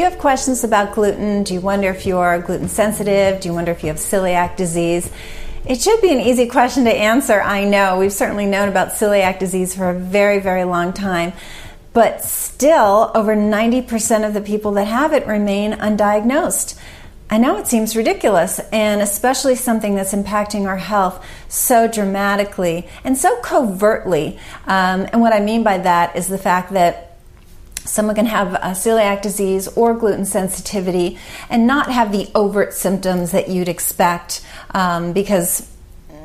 You have questions about gluten? Do you wonder if you're gluten sensitive? Do you wonder if you have celiac disease? It should be an easy question to answer, I know. We've certainly known about celiac disease for a very, very long time. But still, over 90% of the people that have it remain undiagnosed. I know it seems ridiculous, and especially something that's impacting our health so dramatically and so covertly. Um, and what I mean by that is the fact that Someone can have celiac disease or gluten sensitivity and not have the overt symptoms that you'd expect um, because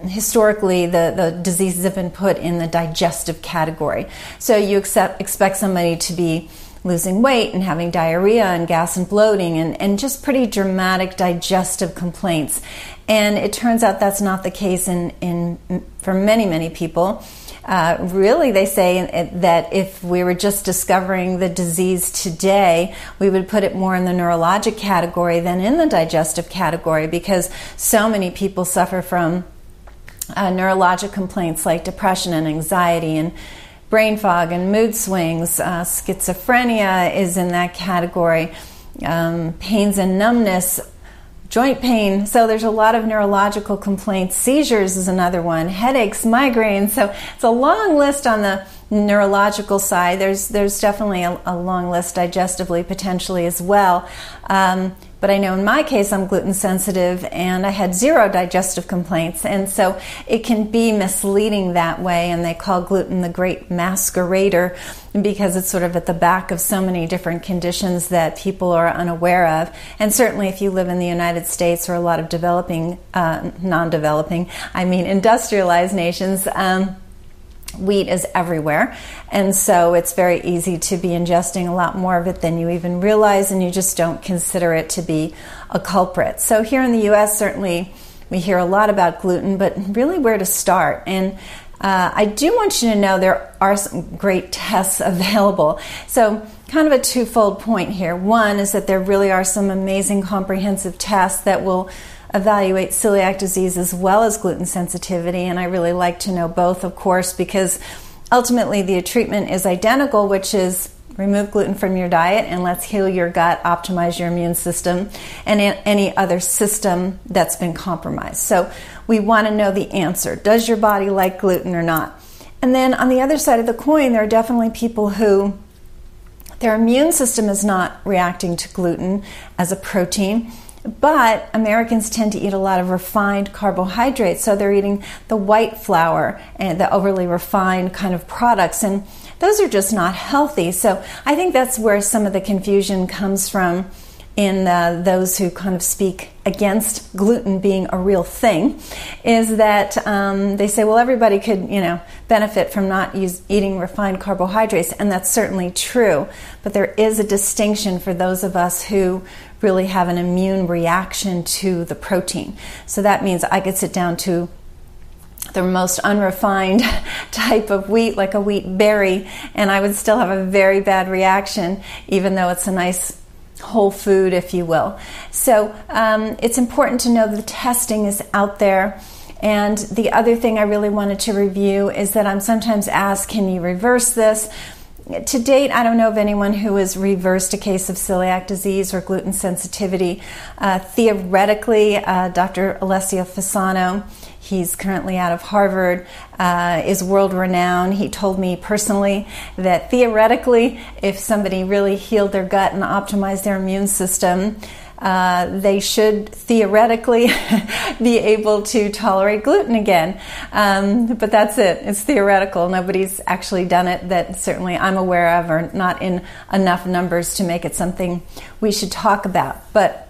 historically the, the diseases have been put in the digestive category. So you accept, expect somebody to be losing weight and having diarrhea and gas and bloating and, and just pretty dramatic digestive complaints. And it turns out that's not the case in, in for many, many people. Uh, really, they say that if we were just discovering the disease today, we would put it more in the neurologic category than in the digestive category because so many people suffer from uh, neurologic complaints like depression and anxiety and brain fog and mood swings. Uh, schizophrenia is in that category. Um, pains and numbness joint pain. So there's a lot of neurological complaints. Seizures is another one. Headaches, migraines. So it's a long list on the neurological side. There's there's definitely a, a long list digestively potentially as well. Um, but I know in my case I'm gluten sensitive and I had zero digestive complaints. And so it can be misleading that way. And they call gluten the great masquerader because it's sort of at the back of so many different conditions that people are unaware of. And certainly if you live in the United States or a lot of developing, uh, non developing, I mean industrialized nations, um, wheat is everywhere. And so it's very easy to be ingesting a lot more of it than you even realize, and you just don't consider it to be a culprit. So here in the US, certainly we hear a lot about gluten, but really where to start. And uh, I do want you to know there are some great tests available. So, kind of a twofold point here. One is that there really are some amazing comprehensive tests that will evaluate celiac disease as well as gluten sensitivity, and I really like to know both, of course, because ultimately the treatment is identical, which is remove gluten from your diet and let's heal your gut, optimize your immune system, and any other system that's been compromised. So we want to know the answer. Does your body like gluten or not? And then on the other side of the coin, there are definitely people who their immune system is not reacting to gluten as a protein but Americans tend to eat a lot of refined carbohydrates, so they're eating the white flour and the overly refined kind of products, and those are just not healthy. So I think that's where some of the confusion comes from in uh, those who kind of speak against gluten being a real thing is that um, they say, well, everybody could, you know, benefit from not use, eating refined carbohydrates, and that's certainly true. But there is a distinction for those of us who really have an immune reaction to the protein. So that means I could sit down to the most unrefined type of wheat, like a wheat berry, and I would still have a very bad reaction, even though it's a nice whole food, if you will. So um, it's important to know the testing is out there. And the other thing I really wanted to review is that I'm sometimes asked, can you reverse this? To date, I don't know of anyone who has reversed a case of celiac disease or gluten sensitivity. Uh, theoretically, uh, Dr. Alessio Fasano, he's currently out of Harvard, uh, is world renowned. He told me personally that theoretically, if somebody really healed their gut and optimized their immune system, uh, they should theoretically be able to tolerate gluten again. Um, but that's it. It's theoretical. Nobody's actually done it that certainly I'm aware of, or not in enough numbers to make it something we should talk about. But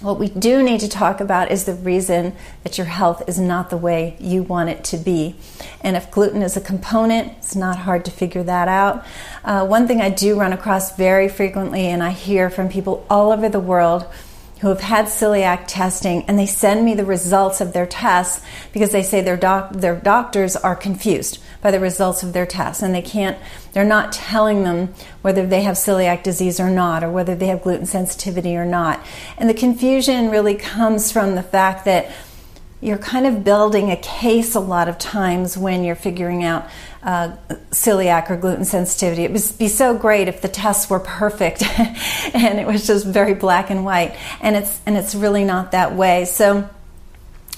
what we do need to talk about is the reason that your health is not the way you want it to be. And if gluten is a component, it's not hard to figure that out. Uh, one thing I do run across very frequently, and I hear from people all over the world who have had celiac testing and they send me the results of their tests because they say their doc- their doctors are confused by the results of their tests and they can't they're not telling them whether they have celiac disease or not or whether they have gluten sensitivity or not and the confusion really comes from the fact that you're kind of building a case a lot of times when you're figuring out uh, celiac or gluten sensitivity. It would be so great if the tests were perfect and it was just very black and white, and it's and it's really not that way. So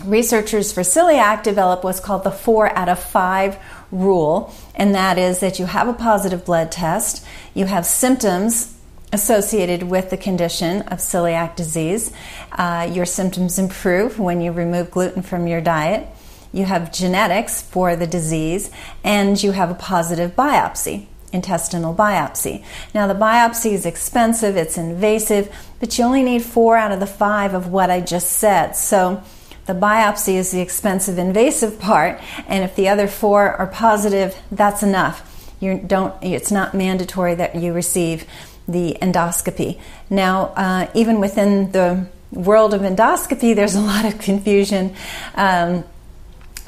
researchers for celiac developed what's called the four out of five rule, and that is that you have a positive blood test, you have symptoms associated with the condition of celiac disease. Uh, your symptoms improve when you remove gluten from your diet. You have genetics for the disease, and you have a positive biopsy, intestinal biopsy. Now, the biopsy is expensive, it's invasive, but you only need four out of the five of what I just said. So, the biopsy is the expensive, invasive part, and if the other four are positive, that's enough. You don't. It's not mandatory that you receive the endoscopy. Now, uh, even within the world of endoscopy, there's a lot of confusion. Um,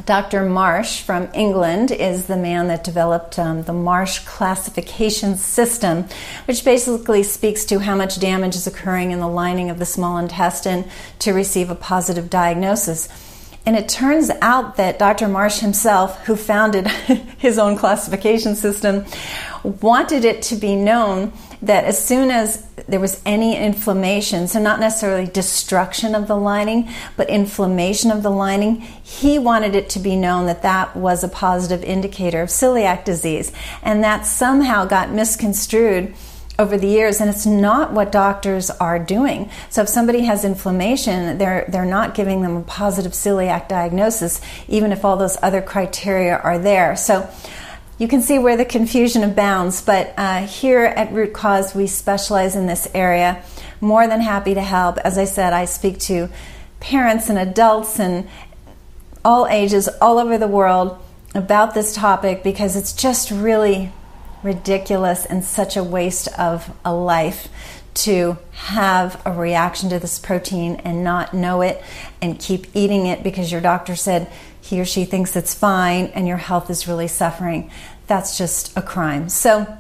Dr. Marsh from England is the man that developed um, the Marsh classification system, which basically speaks to how much damage is occurring in the lining of the small intestine to receive a positive diagnosis. And it turns out that Dr. Marsh himself, who founded his own classification system, wanted it to be known that as soon as there was any inflammation, so not necessarily destruction of the lining, but inflammation of the lining, he wanted it to be known that that was a positive indicator of celiac disease. And that somehow got misconstrued over the years and it's not what doctors are doing so if somebody has inflammation they're they're not giving them a positive celiac diagnosis even if all those other criteria are there so you can see where the confusion abounds, but uh, here at Root Cause, we specialize in this area. More than happy to help. As I said, I speak to parents and adults and all ages all over the world about this topic because it's just really ridiculous and such a waste of a life to have a reaction to this protein and not know it and keep eating it because your doctor said he or she thinks it's fine and your health is really suffering. That's just a crime. So,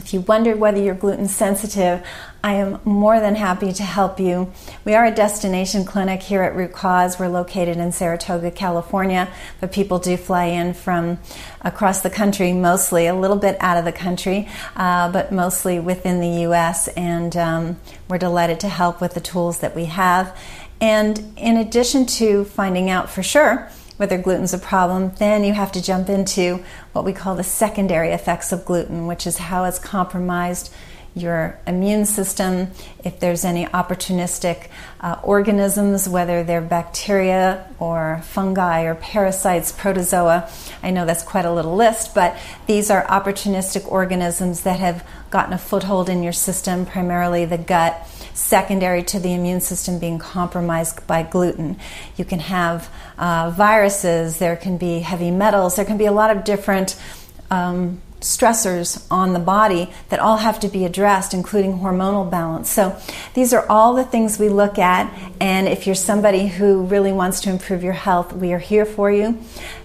if you wondered whether you're gluten sensitive, I am more than happy to help you. We are a destination clinic here at Root Cause. We're located in Saratoga, California, but people do fly in from across the country, mostly a little bit out of the country, uh, but mostly within the U.S. And um, we're delighted to help with the tools that we have. And in addition to finding out for sure, whether gluten's a problem, then you have to jump into what we call the secondary effects of gluten, which is how it's compromised your immune system, if there's any opportunistic uh, organisms, whether they're bacteria or fungi or parasites, protozoa. I know that's quite a little list, but these are opportunistic organisms that have gotten a foothold in your system, primarily the gut secondary to the immune system being compromised by gluten. You can have uh, viruses, there can be heavy metals, there can be a lot of different um, stressors on the body that all have to be addressed, including hormonal balance. So, these are all the things we look at. And if you're somebody who really wants to improve your health, we are here for you.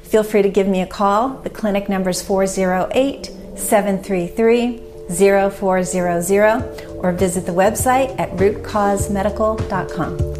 Feel free to give me a call. The clinic number is 408 733 0400 or visit the website at rootcausemedical.com.